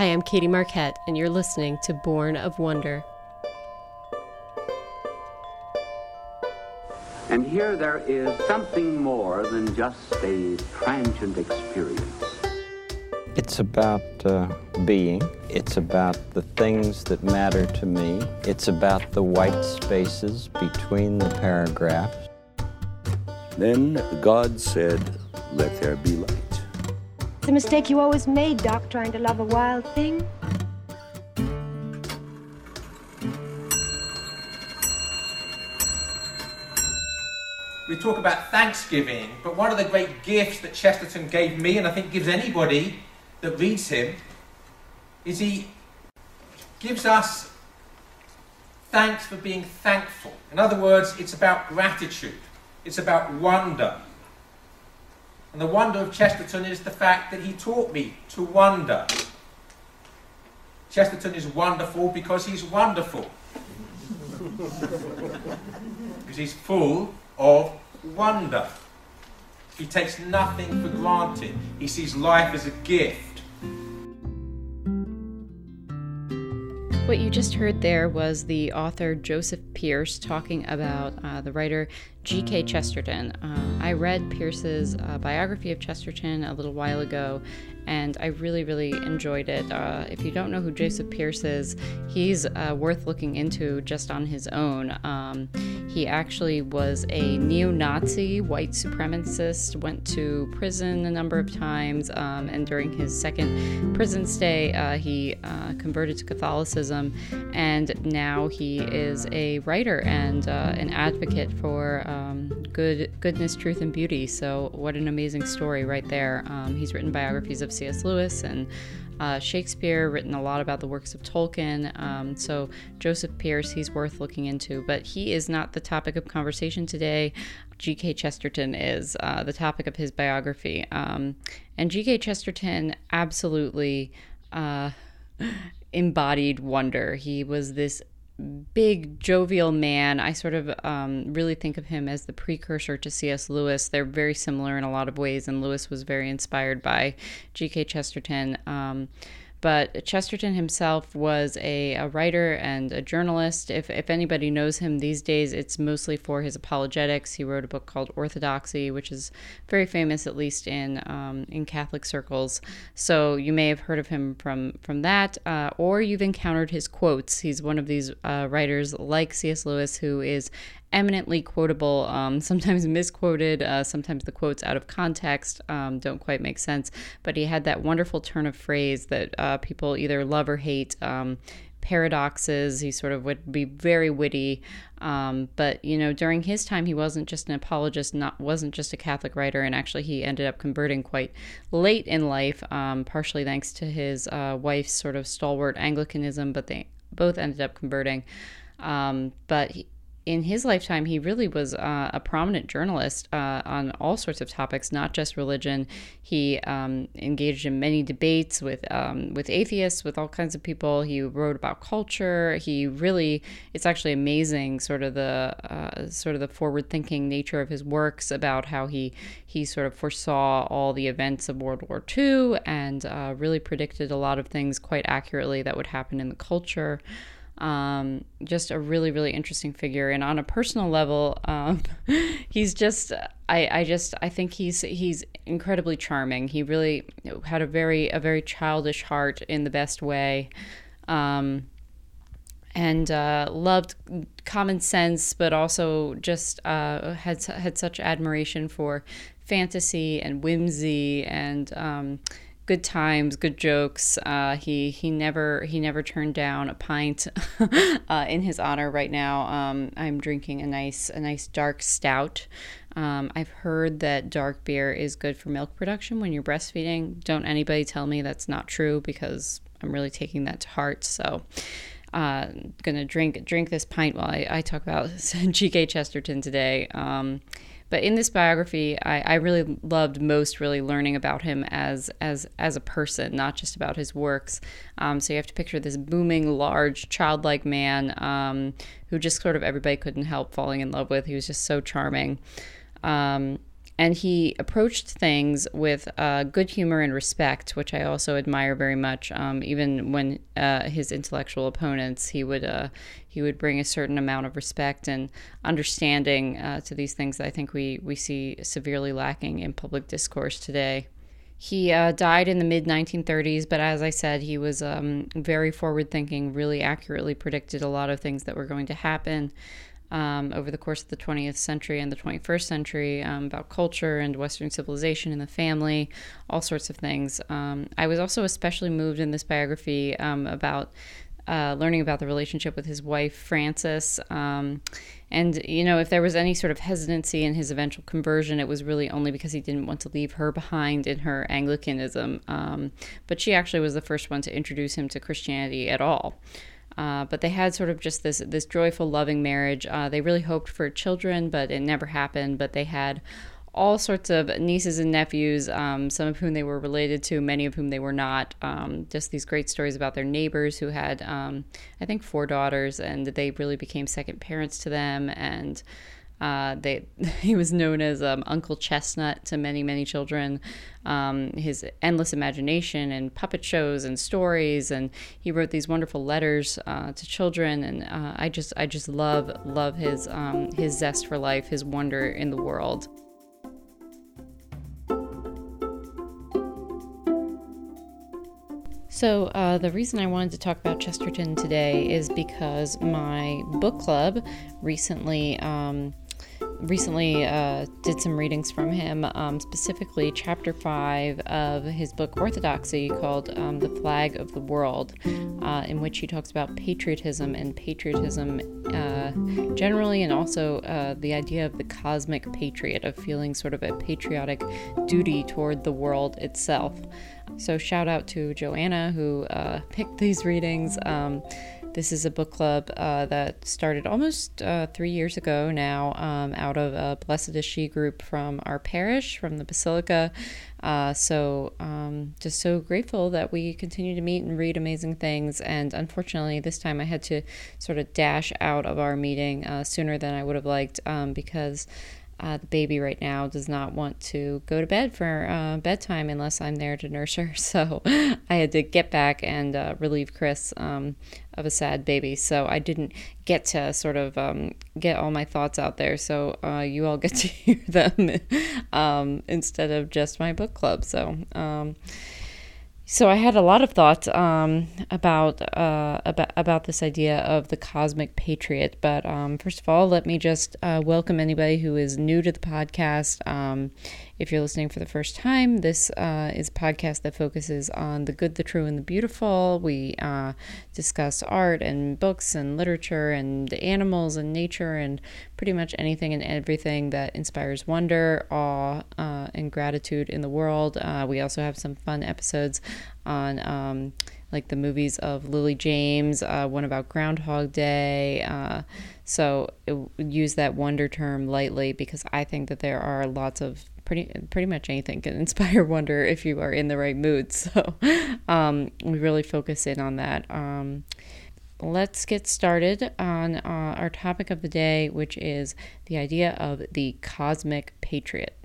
Hi, I'm Katie Marquette, and you're listening to Born of Wonder. And here there is something more than just a transient experience. It's about uh, being. It's about the things that matter to me. It's about the white spaces between the paragraphs. Then God said, Let there be light. A mistake you always made, Doc, trying to love a wild thing. We talk about Thanksgiving, but one of the great gifts that Chesterton gave me, and I think gives anybody that reads him, is he gives us thanks for being thankful. In other words, it's about gratitude, it's about wonder. And the wonder of Chesterton is the fact that he taught me to wonder. Chesterton is wonderful because he's wonderful. because he's full of wonder. He takes nothing for granted. He sees life as a gift. What you just heard there was the author Joseph Pearce talking about uh, the writer G.K. Chesterton. Uh, I read Pearce's uh, biography of Chesterton a little while ago, and I really, really enjoyed it. Uh, if you don't know who Joseph Pierce is, he's uh, worth looking into just on his own. Um, he actually was a neo Nazi white supremacist, went to prison a number of times, um, and during his second prison stay, uh, he uh, converted to Catholicism, and now he is a writer and an advocate for um, good goodness, truth, and beauty. So, what an amazing story right there. Um, he's written biographies of C.S. Lewis and uh, Shakespeare, written a lot about the works of Tolkien. Um, so, Joseph Pearce, he's worth looking into, but he is not the topic of conversation today. G.K. Chesterton is uh, the topic of his biography. Um, and G.K. Chesterton absolutely uh, embodied wonder. He was this big jovial man. I sort of um, really think of him as the precursor to C.S. Lewis. They're very similar in a lot of ways, and Lewis was very inspired by G.K. Chesterton. Um, but Chesterton himself was a, a writer and a journalist. If, if anybody knows him these days, it's mostly for his apologetics. He wrote a book called Orthodoxy, which is very famous, at least in um, in Catholic circles. So you may have heard of him from from that, uh, or you've encountered his quotes. He's one of these uh, writers like C.S. Lewis who is eminently quotable, um, sometimes misquoted, uh, sometimes the quotes out of context um, don't quite make sense. But he had that wonderful turn of phrase that uh, people either love or hate. Um, paradoxes. He sort of would be very witty, um, but you know, during his time, he wasn't just an apologist, not wasn't just a Catholic writer, and actually, he ended up converting quite late in life, um, partially thanks to his uh, wife's sort of stalwart Anglicanism. But they both ended up converting. Um, but he, in his lifetime, he really was uh, a prominent journalist uh, on all sorts of topics, not just religion. He um, engaged in many debates with um, with atheists, with all kinds of people. He wrote about culture. He really, it's actually amazing, sort of the uh, sort of the forward thinking nature of his works about how he he sort of foresaw all the events of World War II and uh, really predicted a lot of things quite accurately that would happen in the culture. Um, just a really, really interesting figure. And on a personal level, um, he's just, I, I just, I think he's, he's incredibly charming. He really had a very, a very childish heart in the best way. Um, and uh, loved common sense, but also just uh, had had such admiration for fantasy and whimsy and um, good times, good jokes. Uh, he he never he never turned down a pint uh, in his honor. Right now, um, I'm drinking a nice a nice dark stout. Um, I've heard that dark beer is good for milk production when you're breastfeeding. Don't anybody tell me that's not true because I'm really taking that to heart. So. Uh, gonna drink drink this pint while I, I talk about G.K. Chesterton today. Um, but in this biography, I, I really loved most really learning about him as as as a person, not just about his works. Um, so you have to picture this booming, large, childlike man um, who just sort of everybody couldn't help falling in love with. He was just so charming. Um, and he approached things with uh, good humor and respect, which I also admire very much. Um, even when uh, his intellectual opponents, he would uh, he would bring a certain amount of respect and understanding uh, to these things that I think we we see severely lacking in public discourse today. He uh, died in the mid 1930s, but as I said, he was um, very forward thinking, really accurately predicted a lot of things that were going to happen um, over the course of the 20th century and the 21st century um, about culture and Western civilization and the family, all sorts of things. Um, I was also especially moved in this biography um, about uh, learning about the relationship with his wife, Frances. Um, and, you know, if there was any sort of hesitancy in his eventual conversion, it was really only because he didn't want to leave her behind in her Anglicanism. Um, but she actually was the first one to introduce him to Christianity at all. Uh, but they had sort of just this this joyful, loving marriage. Uh, they really hoped for children, but it never happened. But they had all sorts of nieces and nephews, um, some of whom they were related to, many of whom they were not. Um, just these great stories about their neighbors who had, um, I think, four daughters, and they really became second parents to them. And uh, they, he was known as um, Uncle Chestnut to many, many children. Um, his endless imagination and puppet shows and stories, and he wrote these wonderful letters uh, to children. And uh, I just, I just love, love his, um, his zest for life, his wonder in the world. So, uh, the reason I wanted to talk about Chesterton today is because my book club recently um, recently uh, did some readings from him, um, specifically chapter five of his book Orthodoxy, called um, "The Flag of the World," uh, in which he talks about patriotism and patriotism uh, generally, and also uh, the idea of the cosmic patriot, of feeling sort of a patriotic duty toward the world itself. So, shout out to Joanna who uh, picked these readings. Um, this is a book club uh, that started almost uh, three years ago now um, out of a Blessed is She group from our parish, from the Basilica. Uh, so, um, just so grateful that we continue to meet and read amazing things. And unfortunately, this time I had to sort of dash out of our meeting uh, sooner than I would have liked um, because uh, the baby right now does not want to go to bed for uh, bedtime unless I'm there to nurse her. So I had to get back and uh, relieve Chris um, of a sad baby. So I didn't get to sort of um, get all my thoughts out there. So uh, you all get to hear them um, instead of just my book club. So. Um, so I had a lot of thoughts um, about uh, about about this idea of the cosmic patriot. But um, first of all, let me just uh, welcome anybody who is new to the podcast. Um, if you're listening for the first time, this uh, is a podcast that focuses on the good, the true, and the beautiful. We uh, discuss art and books and literature and animals and nature and pretty much anything and everything that inspires wonder, awe, uh, and gratitude in the world. Uh, we also have some fun episodes on. Um, like the movies of Lily James, uh, one about Groundhog Day. Uh, so it, use that wonder term lightly because I think that there are lots of pretty pretty much anything can inspire wonder if you are in the right mood. So um, we really focus in on that. Um, let's get started on uh, our topic of the day, which is the idea of the cosmic patriot.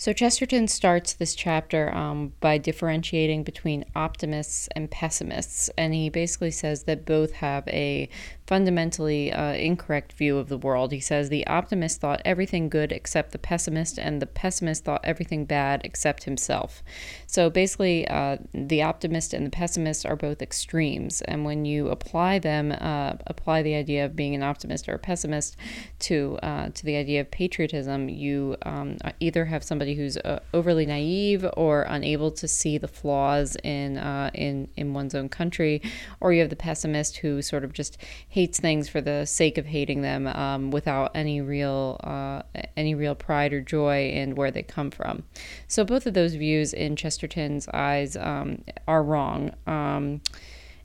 So Chesterton starts this chapter um, by differentiating between optimists and pessimists, and he basically says that both have a fundamentally uh, incorrect view of the world. He says the optimist thought everything good except the pessimist, and the pessimist thought everything bad except himself. So basically, uh, the optimist and the pessimist are both extremes, and when you apply them, uh, apply the idea of being an optimist or a pessimist to uh, to the idea of patriotism, you um, either have somebody who's uh, overly naive or unable to see the flaws in uh, in in one's own country, or you have the pessimist who sort of just hates things for the sake of hating them um, without any real uh, any real pride or joy in where they come from. So both of those views in Chesterton's eyes um, are wrong, um,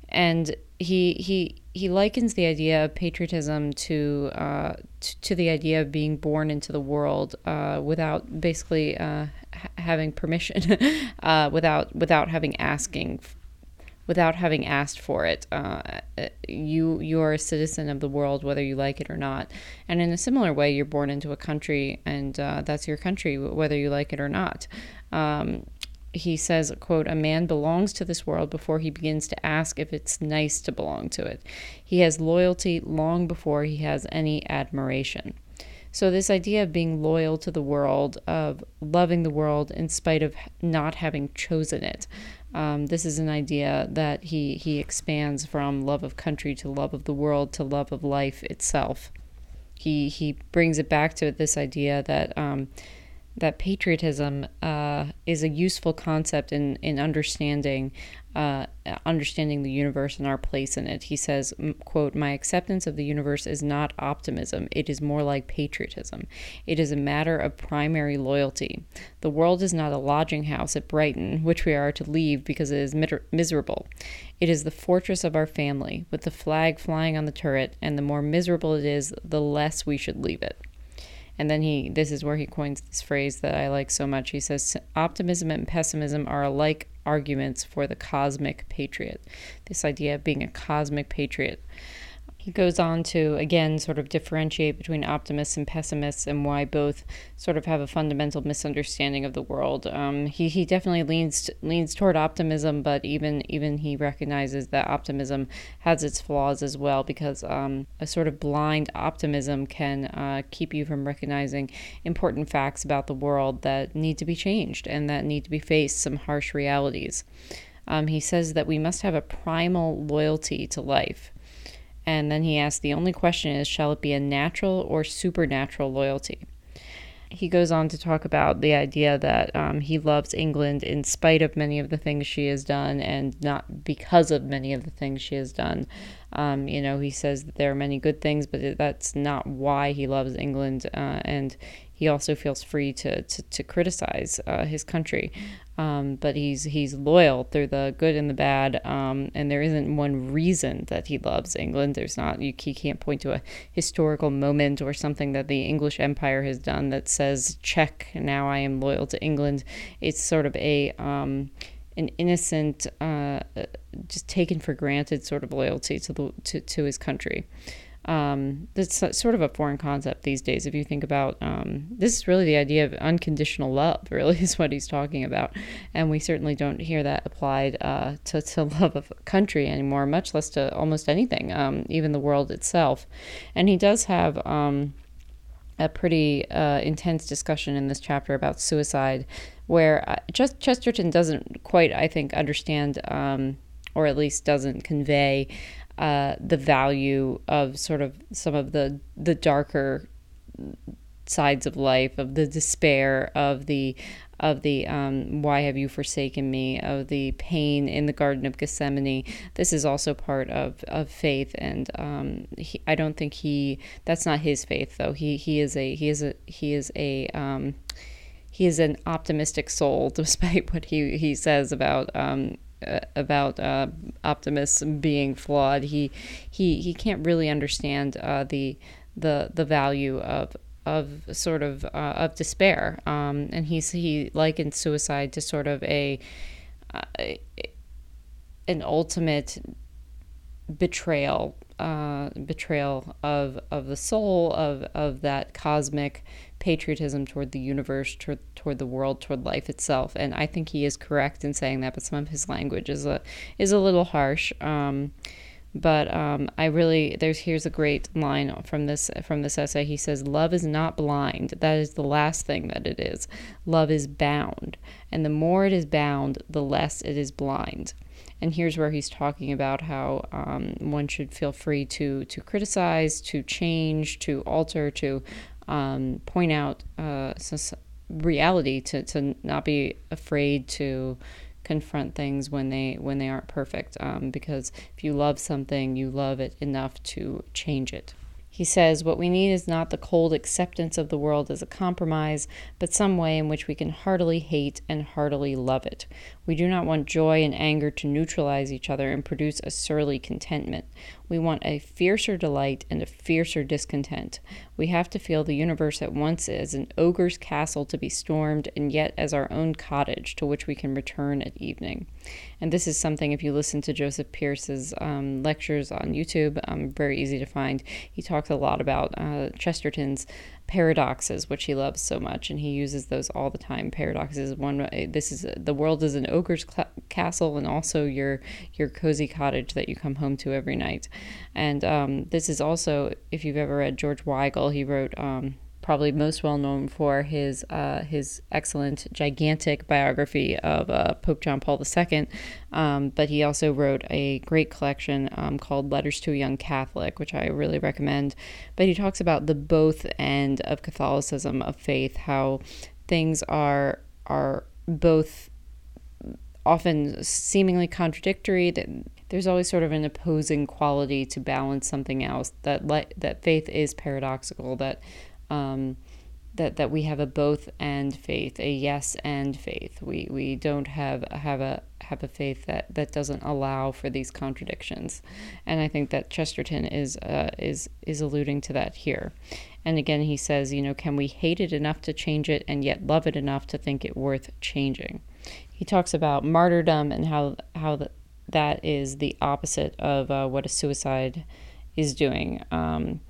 and he he he likens the idea of patriotism to uh, t- to the idea of being born into the world uh, without basically uh, ha- having permission, uh, without without having asking without having asked for it. Uh, you you are a citizen of the world, whether you like it or not. And in a similar way, you're born into a country, and uh, that's your country, whether you like it or not. Um, he says, quote, a man belongs to this world before he begins to ask if it's nice to belong to it. He has loyalty long before he has any admiration. So, this idea of being loyal to the world, of loving the world in spite of not having chosen it, um, this is an idea that he, he expands from love of country to love of the world to love of life itself. He, he brings it back to this idea that um, that patriotism uh, is a useful concept in, in understanding uh, understanding the universe and our place in it. He says, quote, My acceptance of the universe is not optimism. It is more like patriotism. It is a matter of primary loyalty. The world is not a lodging house at Brighton, which we are to leave because it is miserable. It is the fortress of our family, with the flag flying on the turret, and the more miserable it is, the less we should leave it. And then he, this is where he coins this phrase that I like so much. He says, Optimism and pessimism are alike arguments for the cosmic patriot. This idea of being a cosmic patriot. He goes on to again sort of differentiate between optimists and pessimists and why both sort of have a fundamental misunderstanding of the world. Um, he, he definitely leans leans toward optimism, but even even he recognizes that optimism has its flaws as well because um, a sort of blind optimism can uh, keep you from recognizing important facts about the world that need to be changed and that need to be faced some harsh realities. Um, he says that we must have a primal loyalty to life. And then he asks, the only question is, shall it be a natural or supernatural loyalty? He goes on to talk about the idea that um, he loves England in spite of many of the things she has done and not because of many of the things she has done. Um, you know, he says that there are many good things, but that's not why he loves England. Uh, and he also feels free to to, to criticize uh, his country, um, but he's he's loyal through the good and the bad. Um, and there isn't one reason that he loves England. There's not you he can't point to a historical moment or something that the English Empire has done that says check now I am loyal to England. It's sort of a um, an innocent, uh, just taken for granted sort of loyalty to the to, to his country. Um, that's sort of a foreign concept these days. If you think about um, this, is really the idea of unconditional love. Really, is what he's talking about, and we certainly don't hear that applied uh, to to love of country anymore, much less to almost anything, um, even the world itself. And he does have um, a pretty uh, intense discussion in this chapter about suicide, where uh, just Chesterton doesn't quite, I think, understand, um, or at least doesn't convey uh, the value of sort of some of the the darker sides of life, of the despair, of the of the um, why have you forsaken me, of the pain in the Garden of Gethsemane. This is also part of, of faith, and um, he, I don't think he that's not his faith though. He he is a he is a he is a um, he is an optimistic soul, despite what he he says about um, about uh, optimists being flawed. He he he can't really understand uh, the the the value of of sort of uh, of despair. Um, and he's he likened suicide to sort of a, a uh, an ultimate betrayal uh, betrayal of of the soul of of that cosmic patriotism toward the universe, toward, toward the world, toward life itself. And I think he is correct in saying that, but some of his language is a is a little harsh. Um, but um, I really there's here's a great line from this from this essay. He says, "Love is not blind. That is the last thing that it is. Love is bound, and the more it is bound, the less it is blind." And here's where he's talking about how um, one should feel free to to criticize, to change, to alter, to um, point out uh, reality to, to not be afraid to confront things when they when they aren't perfect um, because if you love something you love it enough to change it he says, What we need is not the cold acceptance of the world as a compromise, but some way in which we can heartily hate and heartily love it. We do not want joy and anger to neutralize each other and produce a surly contentment. We want a fiercer delight and a fiercer discontent. We have to feel the universe at once as an ogre's castle to be stormed, and yet as our own cottage to which we can return at evening. And this is something, if you listen to Joseph Pearce's um, lectures on YouTube, um, very easy to find. He talks a lot about uh, Chesterton's paradoxes, which he loves so much, and he uses those all the time. Paradoxes one. This is the world is an ogre's cl- castle, and also your your cozy cottage that you come home to every night. And um, this is also, if you've ever read George Weigel, he wrote um, probably most well known for his uh, his excellent, gigantic biography of uh, Pope John Paul II. Um, but he also wrote a great collection um, called Letters to a Young Catholic, which I really recommend. But he talks about the both end of Catholicism of faith, how things are are both often seemingly contradictory that there's always sort of an opposing quality to balance something else that le- that faith is paradoxical that um, that that we have a both and faith, a yes and faith. We we don't have have a have a faith that, that doesn't allow for these contradictions, and I think that Chesterton is uh, is is alluding to that here. And again, he says, you know, can we hate it enough to change it, and yet love it enough to think it worth changing? He talks about martyrdom and how how the, that is the opposite of uh, what a suicide is doing. Um,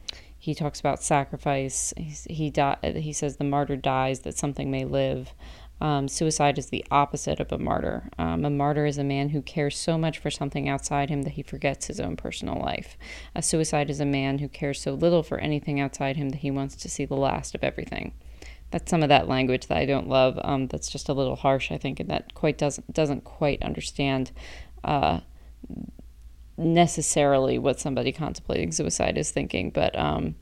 he talks about sacrifice. He's, he di- he says the martyr dies that something may live. Um, suicide is the opposite of a martyr. Um, a martyr is a man who cares so much for something outside him that he forgets his own personal life. A suicide is a man who cares so little for anything outside him that he wants to see the last of everything. That's some of that language that I don't love. Um, that's just a little harsh, I think, and that quite doesn't doesn't quite understand uh, necessarily what somebody contemplating suicide is thinking, but um,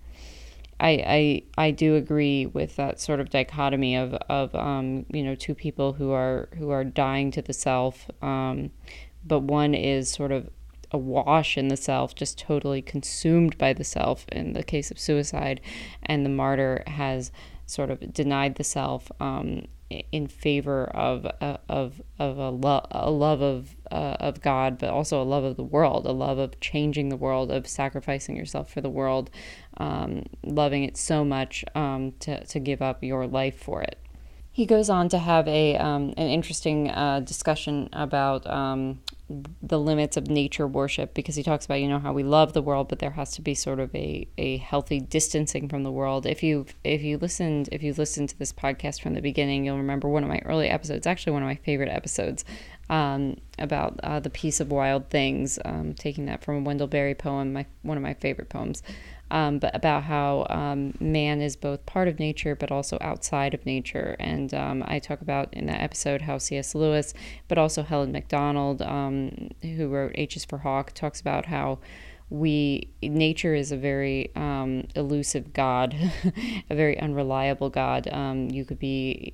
I, I I do agree with that sort of dichotomy of of um, you know two people who are who are dying to the self, um, but one is sort of awash in the self, just totally consumed by the self in the case of suicide, and the martyr has sort of denied the self um, in favor of uh, of of a, lo- a love of uh, of God, but also a love of the world, a love of changing the world, of sacrificing yourself for the world, um, loving it so much um, to to give up your life for it. He goes on to have a um, an interesting uh, discussion about um, the limits of nature worship because he talks about you know how we love the world but there has to be sort of a, a healthy distancing from the world. If you if you listened if you listened to this podcast from the beginning you'll remember one of my early episodes actually one of my favorite episodes um, about uh, the peace of wild things um, taking that from a wendell berry poem my one of my favorite poems um, but about how um, man is both part of nature but also outside of nature. And um, I talk about in that episode how C.S. Lewis, but also Helen Macdonald, um, who wrote H is for Hawk, talks about how we nature is a very um, elusive god, a very unreliable god. Um, you could be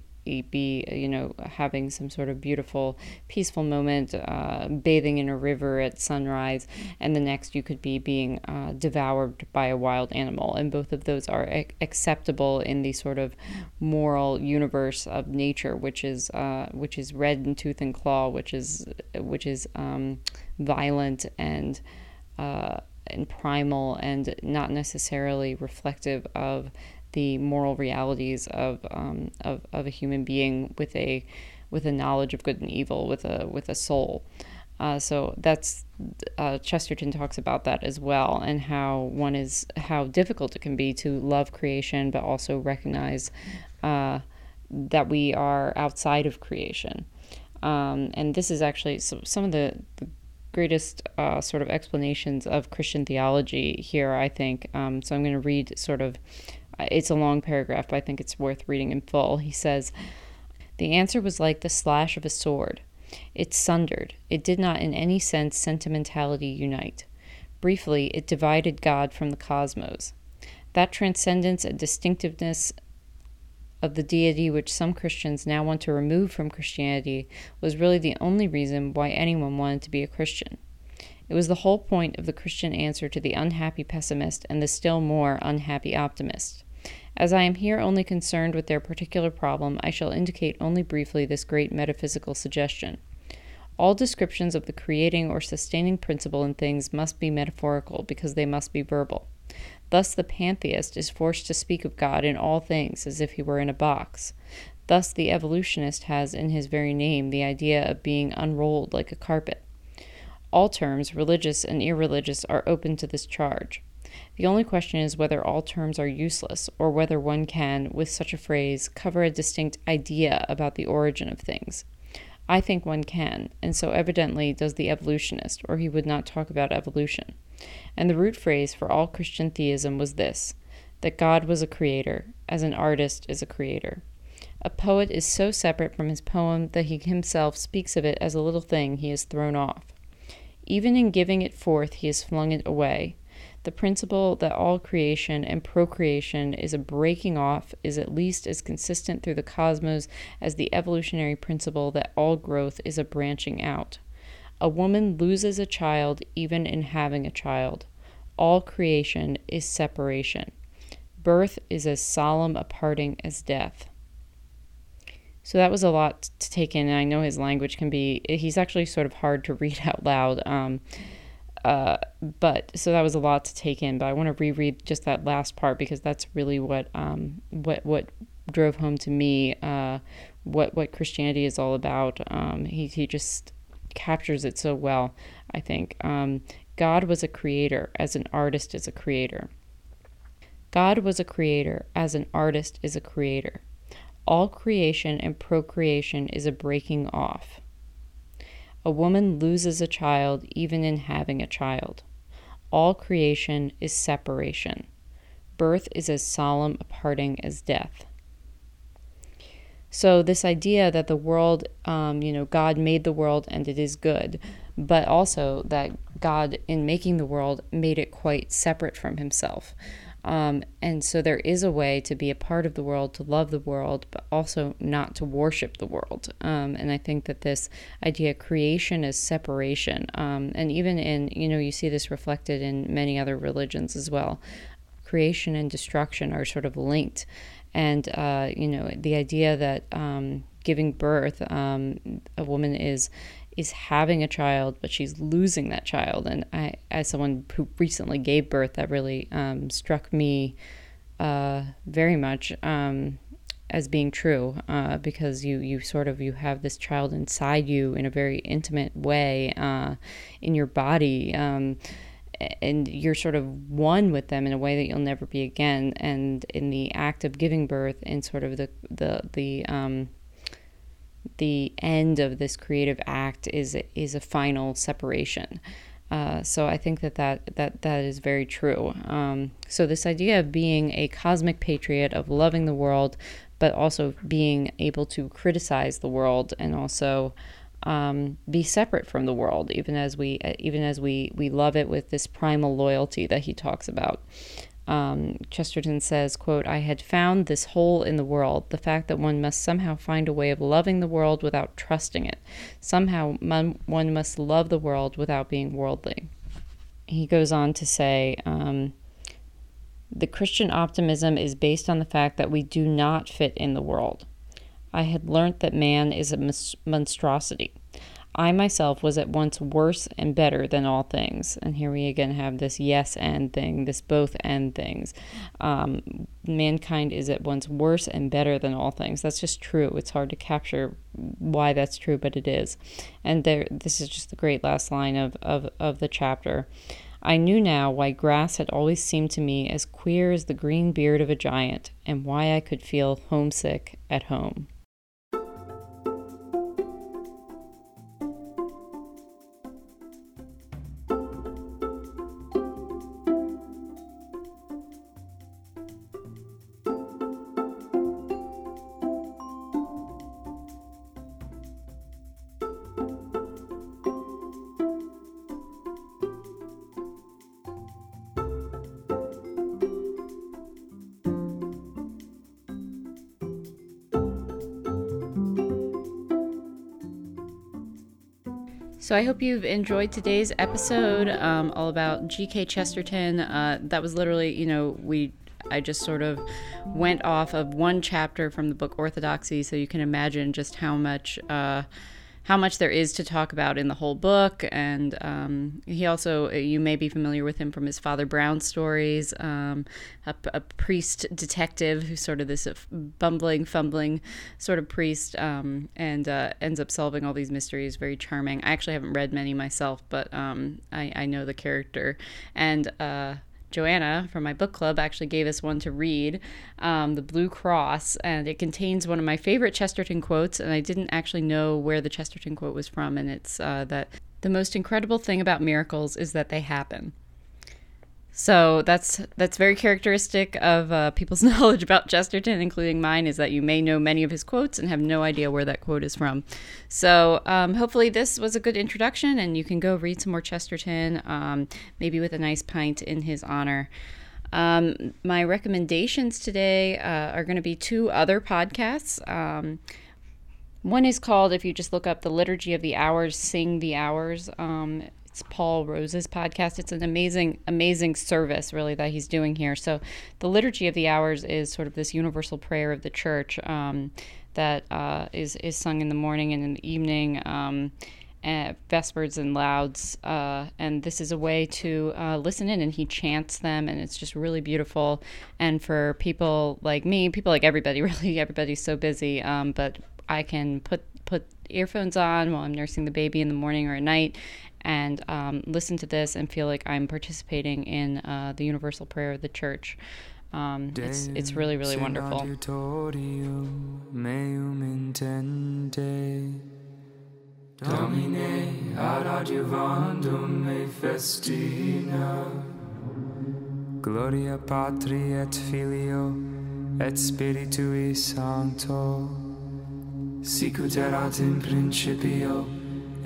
be you know having some sort of beautiful peaceful moment uh, bathing in a river at sunrise and the next you could be being uh, devoured by a wild animal. And both of those are acceptable in the sort of moral universe of nature which is uh, which is red in tooth and claw which is which is um, violent and uh, and primal and not necessarily reflective of the moral realities of, um, of, of a human being with a with a knowledge of good and evil, with a with a soul. Uh, so that's uh, Chesterton talks about that as well, and how one is how difficult it can be to love creation, but also recognize uh, that we are outside of creation. Um, and this is actually some, of the, the greatest uh, sort of explanations of Christian theology here, I think. Um, so I'm going to read sort of it's a long paragraph, but I think it's worth reading in full. He says, The answer was like the slash of a sword. It sundered. It did not in any sense sentimentality unite. Briefly, it divided God from the cosmos. That transcendence and distinctiveness of the deity which some Christians now want to remove from Christianity was really the only reason why anyone wanted to be a Christian. It was the whole point of the Christian answer to the unhappy pessimist and the still more unhappy optimist. As I am here only concerned with their particular problem, I shall indicate only briefly this great metaphysical suggestion. All descriptions of the creating or sustaining principle in things must be metaphorical because they must be verbal. Thus, the pantheist is forced to speak of God in all things as if he were in a box. Thus, the evolutionist has in his very name the idea of being unrolled like a carpet. All terms, religious and irreligious, are open to this charge. The only question is whether all terms are useless, or whether one can, with such a phrase, cover a distinct idea about the origin of things. I think one can, and so evidently does the evolutionist, or he would not talk about evolution. And the root phrase for all Christian theism was this that God was a creator, as an artist is a creator. A poet is so separate from his poem that he himself speaks of it as a little thing he has thrown off. Even in giving it forth, he has flung it away. The principle that all creation and procreation is a breaking off is at least as consistent through the cosmos as the evolutionary principle that all growth is a branching out. A woman loses a child even in having a child. All creation is separation. Birth is as solemn a parting as death. So that was a lot to take in. And I know his language can be, he's actually sort of hard to read out loud. Um, uh, but so that was a lot to take in. But I want to reread just that last part because that's really what um, what what drove home to me uh, what what Christianity is all about. Um, he he just captures it so well. I think um, God was a creator, as an artist is a creator. God was a creator, as an artist is a creator all creation and procreation is a breaking off. A woman loses a child even in having a child. All creation is separation. Birth is as solemn a parting as death. So, this idea that the world, um, you know, God made the world and it is good, but also that God, in making the world, made it quite separate from himself. Um, and so there is a way to be a part of the world, to love the world, but also not to worship the world. Um, and I think that this idea of creation is separation. Um, and even in, you know, you see this reflected in many other religions as well. Creation and destruction are sort of linked. And, uh, you know, the idea that um, giving birth, um, a woman is is having a child, but she's losing that child. And I, as someone who recently gave birth, that really um, struck me uh, very much um, as being true, uh, because you you sort of you have this child inside you in a very intimate way uh, in your body. Um, and you're sort of one with them in a way that you'll never be again. And in the act of giving birth, in sort of the the the um, the end of this creative act is is a final separation. Uh, so I think that that that, that is very true. Um, so this idea of being a cosmic patriot, of loving the world, but also being able to criticize the world and also um, be separate from the world, even as we even as we we love it with this primal loyalty that he talks about um, Chesterton says, quote, I had found this hole in the world, the fact that one must somehow find a way of loving the world without trusting it. Somehow one must love the world without being worldly. He goes on to say, um, the Christian optimism is based on the fact that we do not fit in the world. I had learnt that man is a monstrosity. I myself was at once worse and better than all things. And here we again have this yes and thing, this both and things. Um, mankind is at once worse and better than all things. That's just true. It's hard to capture why that's true, but it is. And there, this is just the great last line of, of, of the chapter. I knew now why grass had always seemed to me as queer as the green beard of a giant, and why I could feel homesick at home. So I hope you've enjoyed today's episode, um, all about G.K. Chesterton. Uh, that was literally, you know, we I just sort of went off of one chapter from the book Orthodoxy, so you can imagine just how much. Uh, how much there is to talk about in the whole book. And um, he also, you may be familiar with him from his Father Brown stories, um, a, a, priest detective who's sort of this bumbling, fumbling sort of priest um, and uh, ends up solving all these mysteries. Very charming. I actually haven't read many myself, but um, I, I, know the character. And uh, Joanna from my book club actually gave us one to read, um, The Blue Cross, and it contains one of my favorite Chesterton quotes. And I didn't actually know where the Chesterton quote was from, and it's uh, that the most incredible thing about miracles is that they happen. So that's that's very characteristic of uh, people's knowledge about Chesterton, including mine, is that you may know many of his quotes and have no idea where that quote is from. So um, hopefully this was a good introduction, and you can go read some more Chesterton, um, maybe with a nice pint in his honor. Um, my recommendations today uh, are going to be two other podcasts. Um, one is called, if you just look up the Liturgy of the Hours, Sing the Hours. It's Paul Rose's podcast. It's an amazing, amazing service, really, that he's doing here. So, the Liturgy of the Hours is sort of this universal prayer of the church um, that uh, is is sung in the morning and in the evening. Um, vespers and lauds uh, and this is a way to uh, listen in and he chants them and it's just really beautiful and for people like me people like everybody really everybody's so busy um, but i can put put earphones on while i'm nursing the baby in the morning or at night and um, listen to this and feel like I'm participating in uh, the universal prayer of the church. Um, it's it's really really wonderful. Domine ad adiuvandum me festina Gloria Patri et Filio et Spiritui Sancto Sicut erat in principio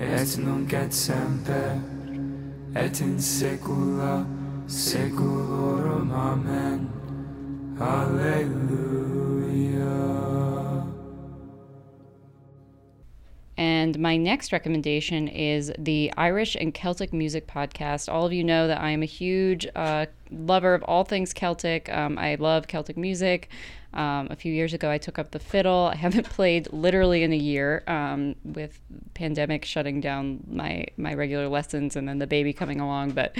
et nunc et semper, et in saecula saeculorum. Amen. Alleluia. And my next recommendation is the Irish and Celtic Music Podcast. All of you know that I am a huge uh, lover of all things Celtic. Um, I love Celtic music. Um, a few years ago, I took up the fiddle. I haven't played literally in a year um, with pandemic shutting down my my regular lessons and then the baby coming along. But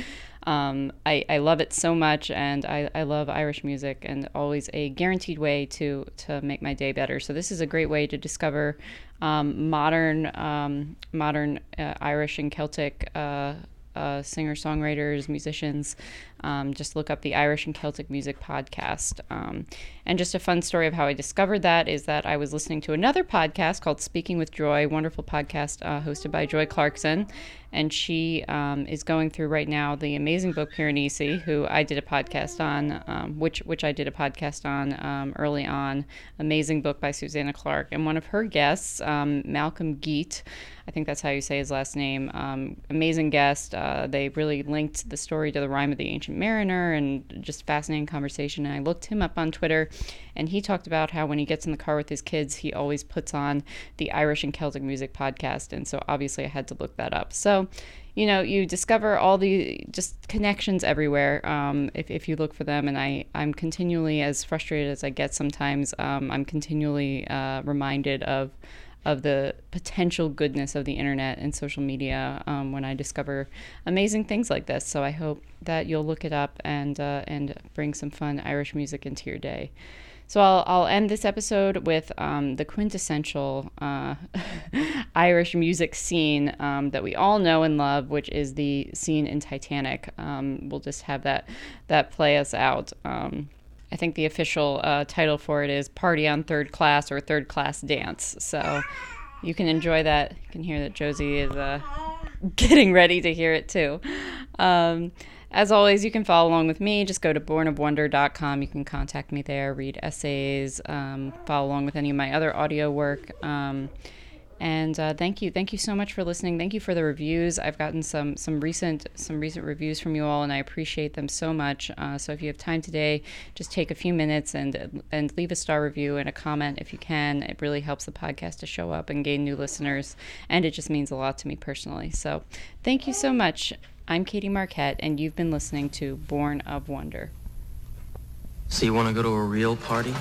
um, I, I love it so much, and I, I love Irish music, and always a guaranteed way to to make my day better. So this is a great way to discover um, modern um, modern uh, Irish and Celtic. Uh, uh, singer songwriters, musicians. Um, just look up the Irish and Celtic Music podcast. Um, and just a fun story of how I discovered that is that I was listening to another podcast called Speaking with Joy, wonderful podcast uh, hosted by Joy Clarkson. And she um, is going through right now the amazing book Piranesi, who I did a podcast on, um, which which I did a podcast on um, early on. Amazing book by Susanna Clarke. And one of her guests, um, Malcolm Guite, I think that's how you say his last name. Amazing guest. Uh, they really linked the story to the Rime of the Ancient Mariner and just fascinating conversation. And I looked him up on Twitter and he talked about how when he gets in the car with his kids, he always puts on the Irish and Celtic Music podcast. And so obviously I had to look that up. So, you know, you discover all the just connections everywhere um, if, if you look for them. And I, I'm continually, as frustrated as I get sometimes, um, I'm continually uh, reminded of of the potential goodness of the internet and social media um, when I discover amazing things like this. So I hope that you'll look it up and uh, and bring some fun Irish music into your day. So I'll, I'll end this episode with um, the quintessential uh, Irish music scene um, that we all know and love, which is the scene in Titanic. Um, we'll just have that that play us out. I think the official uh, title for it is "Party on Third Class" or "Third Class Dance." So you can enjoy that. You can hear that Josie is uh, getting ready to hear it too. Um, as always, you can follow along with me. Just go to bornofwonder.com. You can contact me there, read essays, um, follow along with any of my other audio work. Um, and uh, thank you, thank you so much for listening. Thank you for the reviews. I've gotten some some recent some recent reviews from you all, and I appreciate them so much. Uh, so if you have time today, just take a few minutes and and leave a star review and a comment if you can. It really helps the podcast to show up and gain new listeners, and it just means a lot to me personally. So thank you so much. I'm Katie Marquette, and you've been listening to Born of Wonder. So, you want to go to a real party?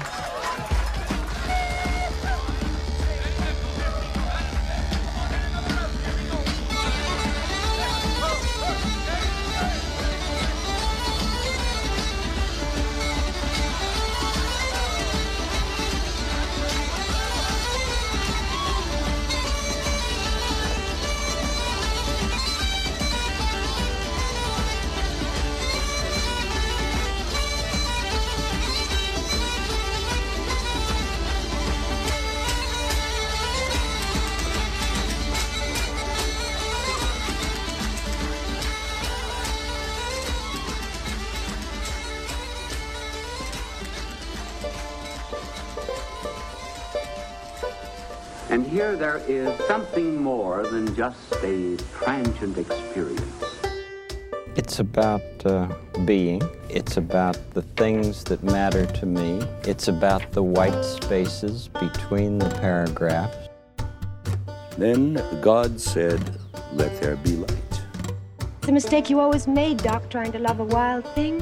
There is something more than just a transient experience. It's about uh, being. It's about the things that matter to me. It's about the white spaces between the paragraphs. Then God said, Let there be light. It's a mistake you always made, Doc, trying to love a wild thing.